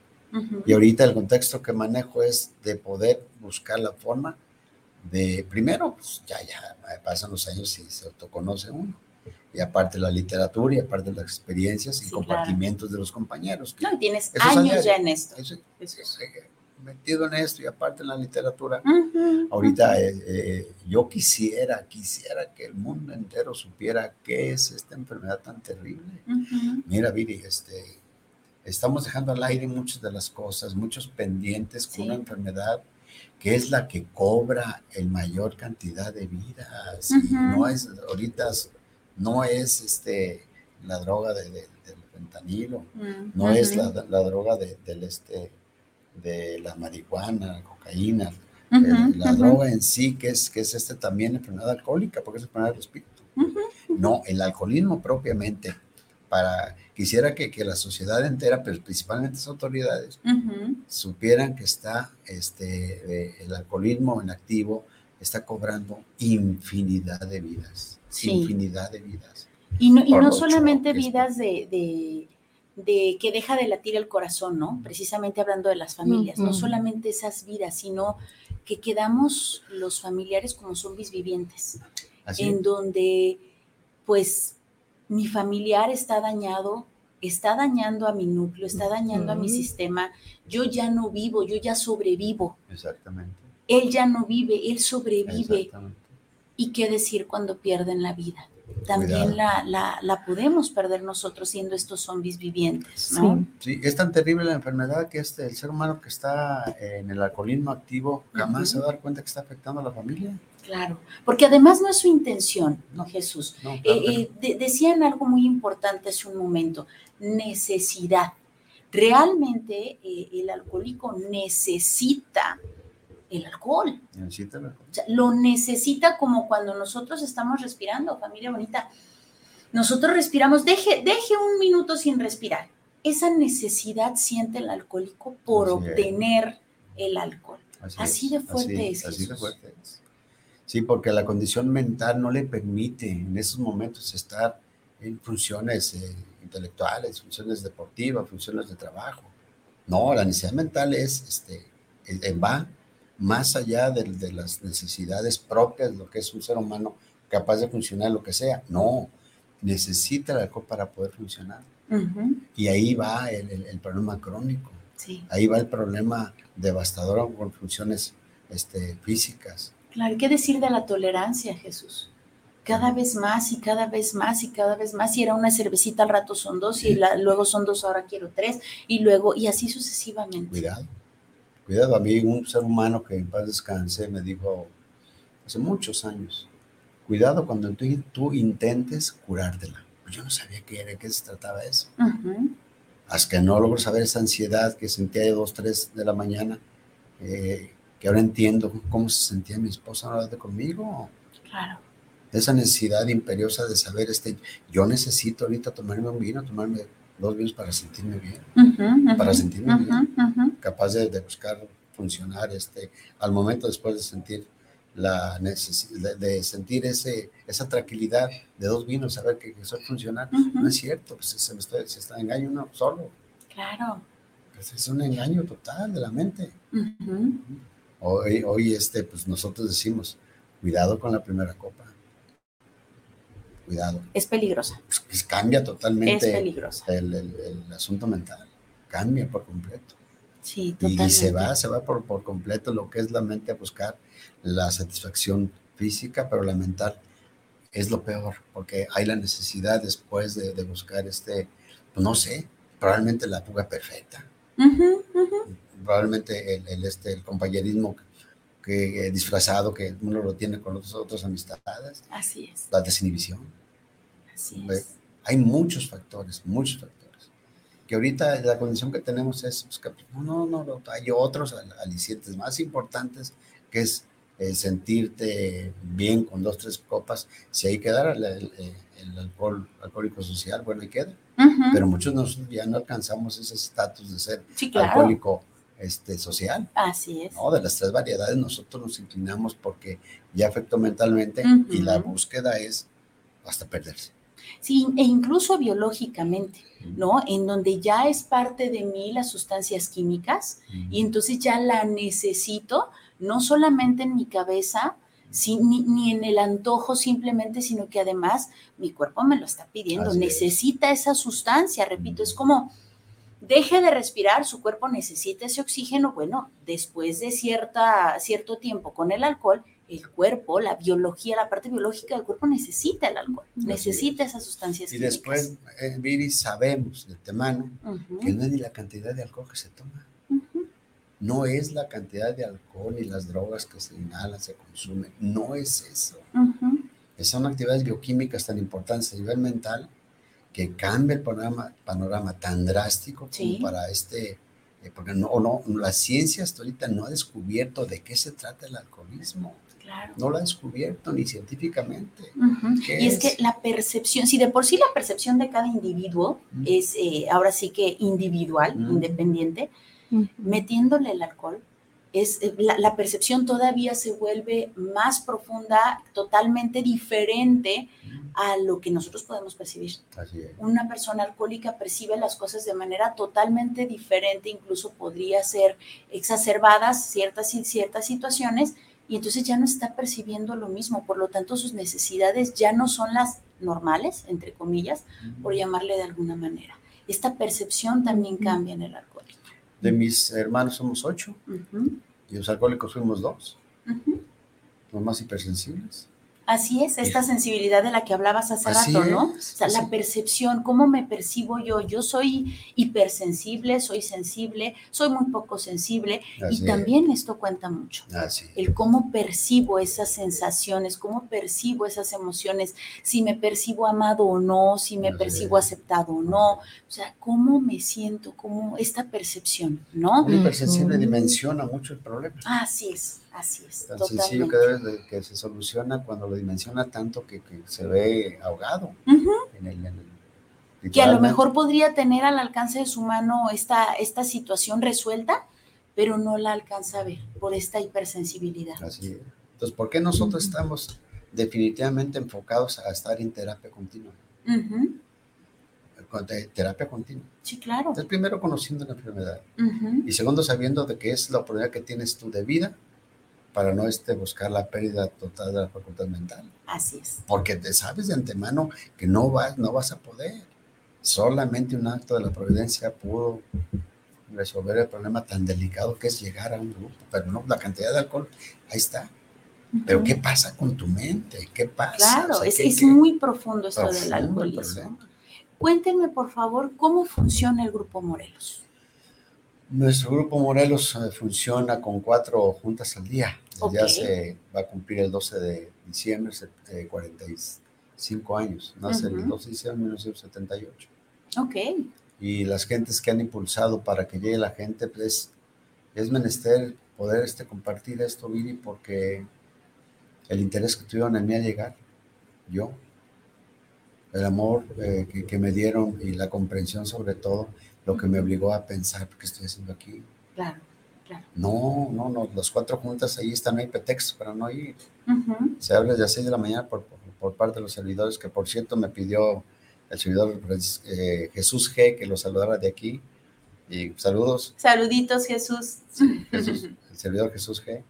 Y ahorita el contexto que manejo es de poder buscar la forma de, primero, pues ya, ya pasan los años y se autoconoce uno y aparte la literatura y aparte las experiencias y compartimientos de los compañeros. no, tienes años ya en esto. Metido en esto y aparte en la literatura. Ahorita eh, eh, yo quisiera, quisiera que el mundo entero supiera qué es esta enfermedad tan terrible. Mira, Viri, este, estamos dejando al aire muchas de las cosas, muchos pendientes con una enfermedad que es la que cobra el mayor cantidad de vidas. No es ahorita no es este, la droga de, del fentanilo, no es la, droga de, del este, de la marihuana, la cocaína, la droga en sí, que es, que es este también enfermedad alcohólica, porque es enfermedad del espíritu. No, el alcoholismo propiamente, para, quisiera que, que la sociedad entera, pero principalmente las autoridades, supieran que está este, eh, el alcoholismo en activo, está cobrando infinidad de vidas infinidad de vidas. Y no, y no solamente vidas de, de, que deja de latir el corazón, ¿no? Precisamente hablando de las familias, no solamente esas vidas, sino que quedamos los familiares como zombies vivientes, en donde pues mi familiar está dañado, está dañando a mi núcleo, está dañando a mi sistema, yo ya no vivo, yo ya sobrevivo. Exactamente. Él ya no vive, él sobrevive. Exactamente. ¿Y qué decir cuando pierden la vida? También la, la, podemos perder nosotros siendo estos zombies vivientes, ¿no? Sí, es tan terrible la enfermedad que este, el ser humano que está en el alcoholismo activo jamás se va a dar cuenta que está afectando a la familia. Claro, porque además no es su intención, ¿no, Jesús? Eh, eh, decían algo muy importante hace un momento, necesidad. Realmente eh, el alcohólico necesita el alcohol. lo necesita como cuando nosotros estamos respirando, familia bonita. Nosotros respiramos, deje, deje un minuto sin respirar. Esa necesidad siente el alcohólico por obtener el alcohol. Así, de fuerte es. Así de fuerte es. Sí, porque la condición mental no le permite en esos momentos estar en funciones eh, intelectuales, funciones deportivas, funciones de trabajo. No, la necesidad mental es, este, va más allá de, las necesidades propias lo que es un ser humano capaz de funcionar lo que sea. No, necesita el alcohol para poder funcionar. Y ahí va el, problema crónico. Ahí va el problema devastador con funciones este, físicas. Claro, ¿qué decir de la tolerancia, Jesús? cada vez más y cada vez más y cada vez más. Y era una cervecita, al rato son dos, y luego son dos, ahora quiero tres, y luego, y así sucesivamente. Cuidado, cuidado. A mí un ser humano que en paz descanse me dijo hace muchos años, cuidado cuando tú, tú intentes curártela. Pues yo no sabía qué era, qué se trataba eso. Hasta que no logro saber esa ansiedad que sentía de dos, tres de la mañana, eh, que ahora entiendo cómo se sentía mi esposa ahora de conmigo. Claro. Esa necesidad imperiosa de saber, este, yo necesito ahorita tomarme un vino, tomarme dos vinos para sentirme bien, para sentirme bien, capaz de, de, buscar funcionar este, al momento después de sentir la necesidad de, sentir ese, esa tranquilidad de dos vinos, saber que, eso funciona, no es cierto, pues se, me está, se está engaño uno solo. Claro. Pues es un engaño total de la mente. hoy, hoy este, pues nosotros decimos, cuidado con la primera copa. Cuidado. Es peligrosa. Pues, pues cambia totalmente es peligrosa. El, el, el, asunto mental. Cambia por completo. Sí, totalmente. Y se va, se va por, por completo lo que es la mente a buscar la satisfacción física, pero la mental es lo peor, porque hay la necesidad después de, de buscar este, pues no sé, probablemente la fuga perfecta. Probablemente el, el, este, el compañerismo que, eh, disfrazado que uno lo tiene con otras otras amistades. Así es. La desinhibición. Así es. Hay muchos factores, muchos factores. Que ahorita la condición que tenemos es, pues, que, no, no, no, hay otros alicientes más importantes, que es el sentirte bien con dos, tres copas, si ahí quedara el, el, el alcohol alcohólico social, bueno, ahí queda. Uh -huh. Pero muchos nosotros ya no alcanzamos ese estatus de ser sí, claro. alcohólico este, social. Así es. ¿no? De las tres variedades nosotros nos inclinamos porque ya afectó mentalmente uh -huh. y la búsqueda es hasta perderse. Sí, e incluso biológicamente, ¿no? En donde ya es parte de mí las sustancias químicas uh -huh. y entonces ya la necesito, no solamente en mi cabeza, Sí, ni, ni, en el antojo simplemente, sino que además mi cuerpo me lo está pidiendo, Así necesita es. esa sustancia, repito, es como deje de respirar, su cuerpo necesita ese oxígeno, bueno, después de cierta, cierto tiempo con el alcohol, el cuerpo, la biología, la parte biológica del cuerpo necesita el alcohol, Así necesita es. esas sustancias. Y después, eh, Viri, sabemos de uh -huh. que no es ni la cantidad de alcohol que se toma no es la cantidad de alcohol y las drogas que se inhalan, se consumen, no es eso. Uh -huh. Son actividades bioquímicas tan importantes a nivel mental que cambia el panorama, panorama tan drástico sí. como para este, eh, porque no, no, la ciencia hasta ahorita no ha descubierto de qué se trata el alcoholismo. Claro. No lo ha descubierto ni científicamente. Uh -huh. Y es? es? que la percepción, si de por sí la percepción de cada individuo uh -huh. es eh, ahora sí que individual, independiente, Uh -huh. metiéndole el alcohol, es, eh, la, la, percepción todavía se vuelve más profunda, totalmente diferente a lo que nosotros podemos percibir. Una persona alcohólica percibe las cosas de manera totalmente diferente, incluso podría ser exacerbadas ciertas, ciertas situaciones, y entonces ya no está percibiendo lo mismo, por lo tanto sus necesidades ya no son las normales, entre comillas, uh -huh. por llamarle de alguna manera. Esta percepción también cambia en el alcohol. De mis hermanos somos ocho uh -huh. Y los alcohólicos fuimos dos. Uh -huh. Los más hipersensibles. Así es, esta sensibilidad de la que hablabas hace Así rato, ¿no? Es, o sea, la percepción, cómo me percibo yo. Yo soy hipersensible, soy sensible, soy muy poco sensible Así y también es. esto cuenta mucho. Así el cómo percibo esas sensaciones, cómo percibo esas emociones, si me percibo amado o no, si me Así percibo aceptado o no. O sea, cómo me siento, cómo esta percepción, ¿no? Un hipersensible uh -huh. dimensiona mucho el problema. Así es. Así es. Tan totalmente. sencillo que, debe, que se soluciona cuando lo dimensiona tanto que, que se ve ahogado uh -huh. en, el, en el, Que a lo mejor podría tener al alcance de su mano esta, esta situación resuelta, pero no la alcanza a ver por esta hipersensibilidad. Así es. Entonces, ¿por qué nosotros uh -huh. estamos definitivamente enfocados a estar en terapia continua? Uh -huh. terapia continua. Sí, claro. Entonces, primero conociendo la enfermedad y segundo sabiendo de que es la oportunidad que tienes tú de vida para no este, buscar la pérdida total de la facultad mental. Así es. Porque te sabes de antemano que no vas, no vas a poder. Solamente un acto de la providencia pudo resolver el problema tan delicado que es llegar a un grupo, pero no, la cantidad de alcohol, ahí está. Pero ¿qué pasa con tu mente? ¿Qué pasa? Claro, es, muy profundo esto del alcoholismo. Cuéntenme, por favor, cómo funciona el Grupo Morelos. Nuestro Grupo Morelos eh, funciona con cuatro juntas al día. Ya se va a cumplir el 12 de diciembre, 45 años. Nace el 12 de diciembre de 1978. Ok. Y las gentes que han impulsado para que llegue la gente, pues es menester poder este, compartir esto, Viri, porque el interés que tuvieron en mí a llegar, yo, el amor eh, que, me dieron y la comprensión sobre todo, lo que me obligó a pensar, ¿qué estoy haciendo aquí? Claro, claro. No, no, no, las cuatro juntas ahí están, no hay pretexto para no ir. Se habla de las seis de la mañana por, por, parte de los servidores, que por cierto me pidió el servidor eh, Jesús G que lo saludara de aquí. Y saludos. Saluditos, Jesús. Jesús el servidor Jesús G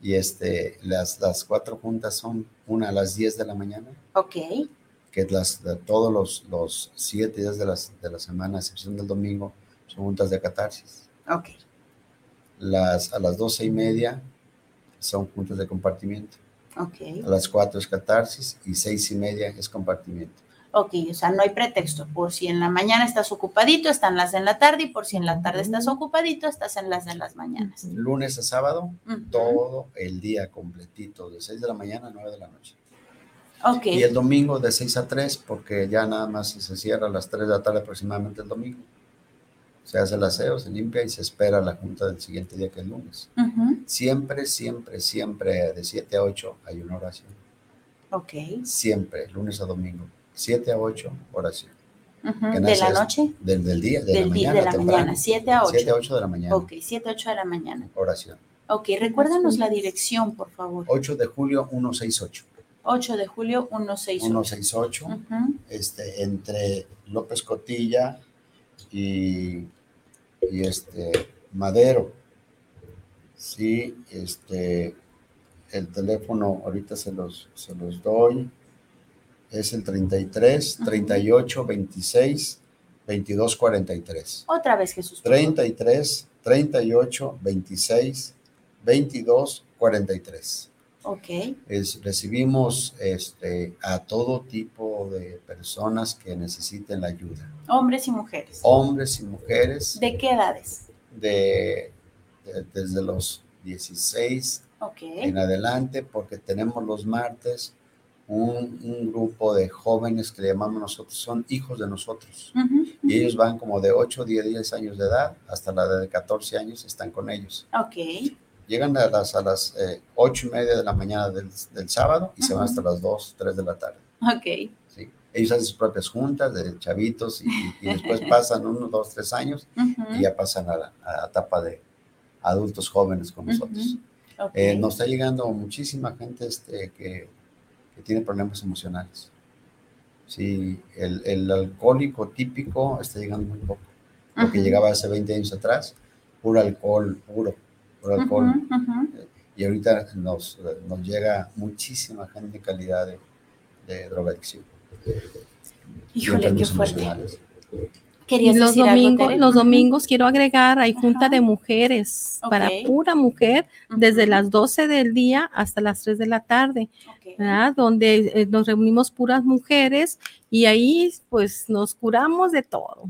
y este, las, las cuatro juntas son una a las 10 de la mañana. Ok. Que las, de todos los, los siete días de, las, de la semana, a excepción del domingo, son juntas de catarsis. Ok. Las, a las doce y media son juntas de compartimiento. Ok. A las cuatro es catarsis y seis y media es compartimiento. Ok, o sea, no hay pretexto. Por si en la mañana estás ocupadito, están las de en la tarde, y por si en la tarde estás ocupadito, estás en las de las mañanas. Lunes a sábado, todo el día completito, de 6 de la mañana a 9 de la noche. Ok. Y el domingo de 6 a 3, porque ya nada más se cierra a las 3 de la tarde aproximadamente el domingo. Se hace el aseo, se limpia y se espera la junta del siguiente día que es el lunes. Siempre, siempre, siempre de 7 a 8 hay una oración. Ok. Siempre, lunes a domingo. 7 a 8, oración. ¿De la noche? Del, del día, de del la mañana. De la mañana, 7 a 8. 7 a 8 de la mañana. Ok, 7 a 8 de la mañana. Oración. Ok, recuérdanos la dirección, por favor. 8 de julio 168. 8 de julio 168. 168, este, entre López Cotilla y, y este, Madero. Sí, este, el teléfono ahorita se los, se los doy es el 33, 38, 26, 22, 43. Otra vez, Jesús. 33, 38, 26, 22, 43. Ok. Es, recibimos este, a todo tipo de personas que necesiten la ayuda. Hombres y mujeres. Hombres y mujeres. ¿De qué edades? De, desde los 16 en adelante, porque tenemos los martes un, grupo de jóvenes que le llamamos nosotros, son hijos de nosotros. Y ellos van como de 8, 10, 10 años de edad hasta la de 14 años, están con ellos. Ok. Llegan a las, a las eh, 8 y media de la mañana del, del sábado y se van hasta las 2, 3 de la tarde. Ok. Sí. Ellos hacen sus propias juntas de chavitos y, después pasan unos 2, 3 años y ya pasan a la, etapa de adultos jóvenes con nosotros. Eh, nos está llegando muchísima gente este, que que tiene problemas emocionales. Sí, el, el, alcohólico típico está llegando muy poco. Lo que llegaba hace 20 años atrás, puro alcohol, puro, puro alcohol. Y ahorita nos, nos llega muchísima gente de calidad de, de drogadicción. Híjole, qué fuerte los domingos, los domingos quiero agregar, hay junta de mujeres para pura mujer desde las 12 del día hasta las 3 de la tarde, donde eh, nos reunimos puras mujeres y ahí pues nos curamos de todo,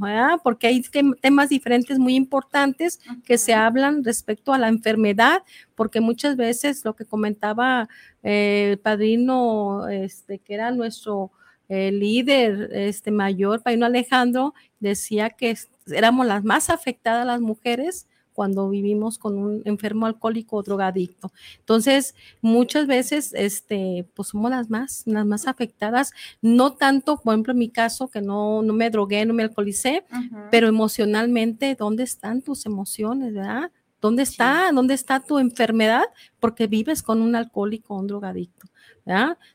porque hay temas diferentes muy importantes que se hablan respecto a la enfermedad, porque muchas veces lo que comentaba eh, el padrino, este, que era nuestro el líder este mayor, Paino Alejandro, decía que éramos las más afectadas las mujeres cuando vivimos con un enfermo alcohólico o drogadicto. Entonces, muchas veces, este, pues somos las más, las más afectadas, no tanto, por ejemplo, en mi caso, que no, no me drogué, no me alcoholicé, pero emocionalmente, ¿dónde están tus emociones, verdad? ¿Dónde está? ¿Dónde está tu enfermedad? Porque vives con un alcohólico o un drogadicto.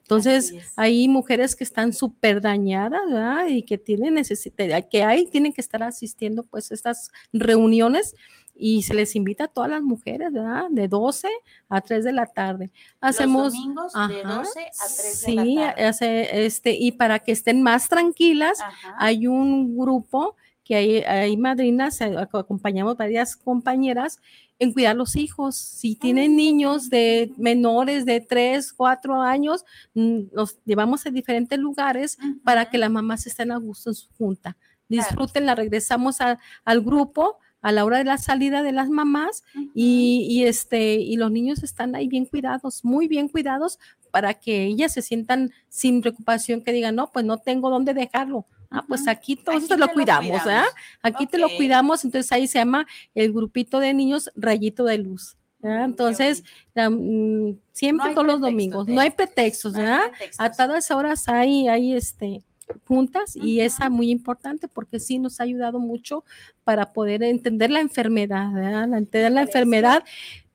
Entonces, hay mujeres que están súper dañadas, Y que tienen necesidad, que hay, tienen que estar asistiendo pues a estas reuniones y se les invita a todas las mujeres, ¿verdad? De 12 a 3 de la tarde. Hacemos Los domingos de 12 a 3 de la tarde. Hace, este, y para que estén más tranquilas, hay un grupo que hay, hay madrinas, eh, acompañamos varias compañeras en cuidar los hijos. Si tienen niños de menores de 3, 4 años, los mm, llevamos a diferentes lugares para que las mamás estén a gusto en su junta. Disfrútenla, regresamos al grupo a la hora de la salida de las mamás y, este, y los niños están ahí bien cuidados, muy bien cuidados para que ellas se sientan sin preocupación, que digan, no, pues no tengo dónde dejarlo. Ah, pues aquí todos te lo cuidamos, ¿ah? Aquí te lo cuidamos, entonces ahí se llama el grupito de niños Rayito de Luz. Entonces, mm, siempre todos los domingos, no hay pretextos, ¿verdad? A todas horas hay, hay este, juntas y esa muy importante porque sí nos ha ayudado mucho para poder entender la enfermedad, ¿verdad? entender la enfermedad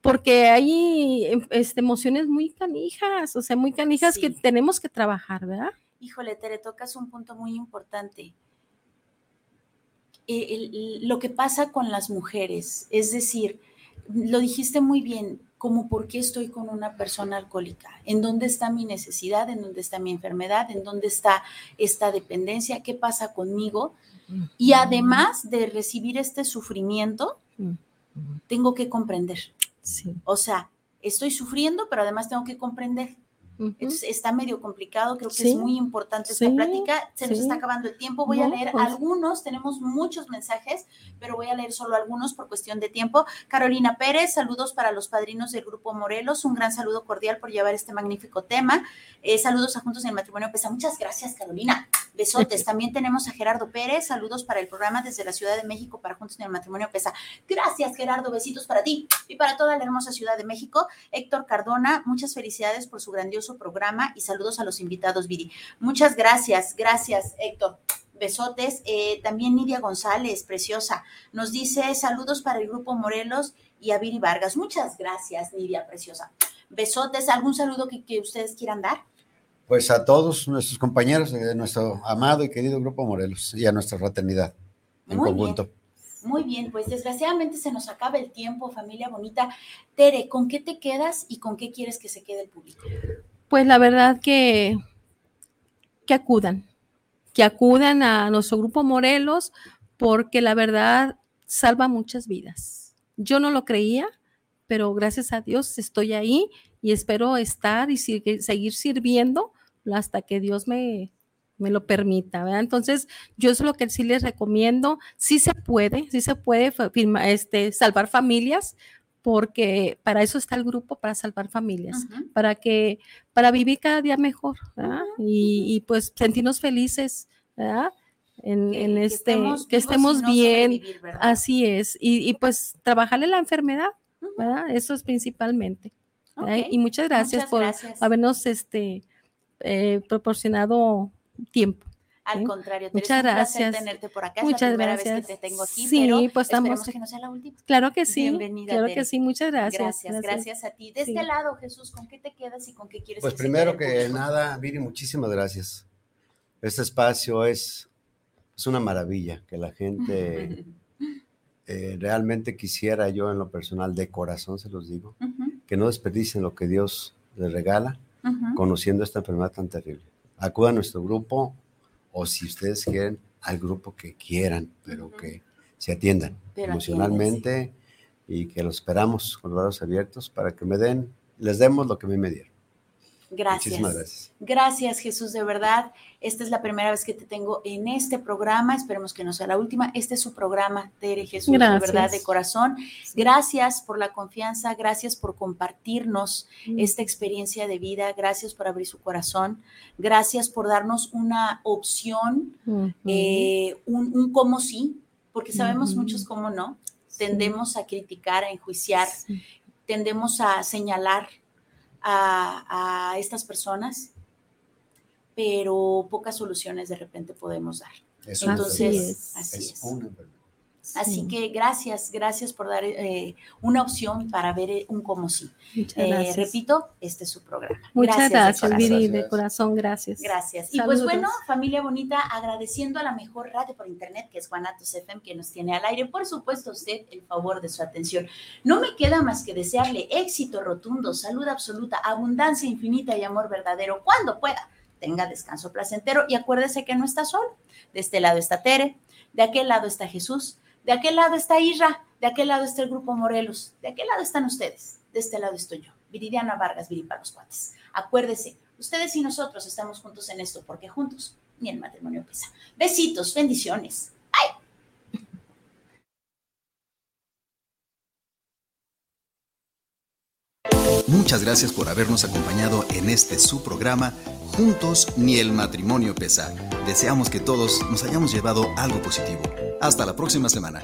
porque hay em, este, emociones muy canijas, o sea, muy canijas que tenemos que trabajar, ¿verdad? Híjole, Tere, tocas un punto muy importante. E, lo que pasa con las mujeres, es decir, lo dijiste muy bien, como por qué estoy con una persona alcohólica, en dónde está mi necesidad, en dónde está mi enfermedad, en dónde está esta dependencia, qué pasa conmigo. Y además de recibir este sufrimiento, tengo que comprender. O sea, estoy sufriendo, pero además tengo que comprender está medio complicado, creo que es muy importante esta plática. Se nos está acabando el tiempo, voy a leer pues. algunos, tenemos muchos mensajes, pero voy a leer solo algunos por cuestión de tiempo. Carolina Pérez, saludos para los padrinos del Grupo Morelos, un gran saludo cordial por llevar este magnífico tema. Eh, saludos a Juntos en el Matrimonio Pesa. Muchas gracias, Carolina. Besotes. También tenemos a Gerardo Pérez, saludos para el programa desde la Ciudad de México para Juntos en el Matrimonio Pesa. Gracias, Gerardo, besitos para ti y para toda la hermosa Ciudad de México. Héctor Cardona, muchas felicidades por su grandioso programa y saludos a los invitados, Viri. Muchas gracias, gracias, Héctor. Besotes. Eh, también Nidia González, preciosa, nos dice saludos para el grupo Morelos y a Viri Vargas. Muchas gracias, Nidia, preciosa. Besotes. ¿Algún saludo que, ustedes quieran dar? Pues a todos nuestros compañeros de nuestro amado y querido grupo Morelos y a nuestra fraternidad en conjunto. Muy bien, pues desgraciadamente se nos acaba el tiempo, familia bonita. Tere, ¿con qué te quedas y con qué quieres que se quede el público? Pues la verdad que, que acudan, que acudan a nuestro grupo Morelos, porque la verdad salva muchas vidas. Yo no lo creía, pero gracias a Dios estoy ahí y espero estar y seguir sirviendo hasta que Dios me, me lo permita. Entonces, yo es lo que sí les recomiendo, sí se puede, sí se puede este, salvar familias, porque para eso está el grupo, para salvar familias, para que, para vivir cada día mejor, y, pues sentirnos felices, ¿verdad? En, este, que estemos, bien, así es, y, pues trabajarle la enfermedad, ¿verdad? Eso es principalmente. Y muchas gracias por habernos este, eh, proporcionado tiempo. Al contrario, muchas gracias. tenerte por acá. Muchas es la primera gracias. vez que te tengo aquí, sí, pero pues estamos, que no sea la última. Claro que sí. Bienvenida. Claro que sí, muchas gracias. Gracias, gracias, a ti. De este lado, Jesús, ¿con qué te quedas y con qué quieres Pues primero que nada, Viri, muchísimas gracias. Este espacio es, es una maravilla que la gente eh, realmente quisiera yo en lo personal, de corazón se los digo, que no desperdicien lo que Dios les regala conociendo esta enfermedad tan terrible. Acuda a nuestro grupo, o si ustedes quieren, al grupo que quieran, pero que se atiendan emocionalmente y que los esperamos con los brazos abiertos para que me den, les demos lo que a mí me dieron. Gracias. gracias. Gracias, Jesús, de verdad. Esta es la primera vez que te tengo en este programa. Esperemos que no sea la última. Este es su programa, Tere Jesús, de verdad, de corazón. Gracias por la confianza. Gracias por compartirnos mm. esta experiencia de vida. Gracias por abrir su corazón. Gracias por darnos una opción, eh, un, un cómo sí, porque sabemos muchos cómo no. Tendemos a criticar, a enjuiciar, tendemos a señalar a, estas personas, pero pocas soluciones de repente podemos dar. Entonces, así es. Así que gracias, gracias por dar eh, una opción para ver eh, un como sí. Eh, repito, este es su programa. Muchas gracias, Viri, de corazón, gracias. Gracias. Y pues bueno, familia bonita, agradeciendo a la mejor radio por internet, que es Guanatos FM, que nos tiene al aire. Por supuesto, usted el favor de su atención. No me queda más que desearle éxito rotundo, salud absoluta, abundancia infinita y amor verdadero cuando pueda. Tenga descanso placentero y acuérdese que no está solo. De este lado está Tere, de aquel lado está Jesús de aquel lado está Isra, De aquel lado está el grupo Morelos, de aquel lado están ustedes, de este lado estoy yo, Viridiana Vargas, Viri los cuates. Acuérdese, ustedes y nosotros estamos juntos en esto, porque juntos ni el matrimonio pesa. Besitos, bendiciones. Muchas gracias por habernos acompañado en este su programa Juntos ni el matrimonio pesa. Deseamos que todos nos hayamos llevado algo positivo. Hasta la próxima semana.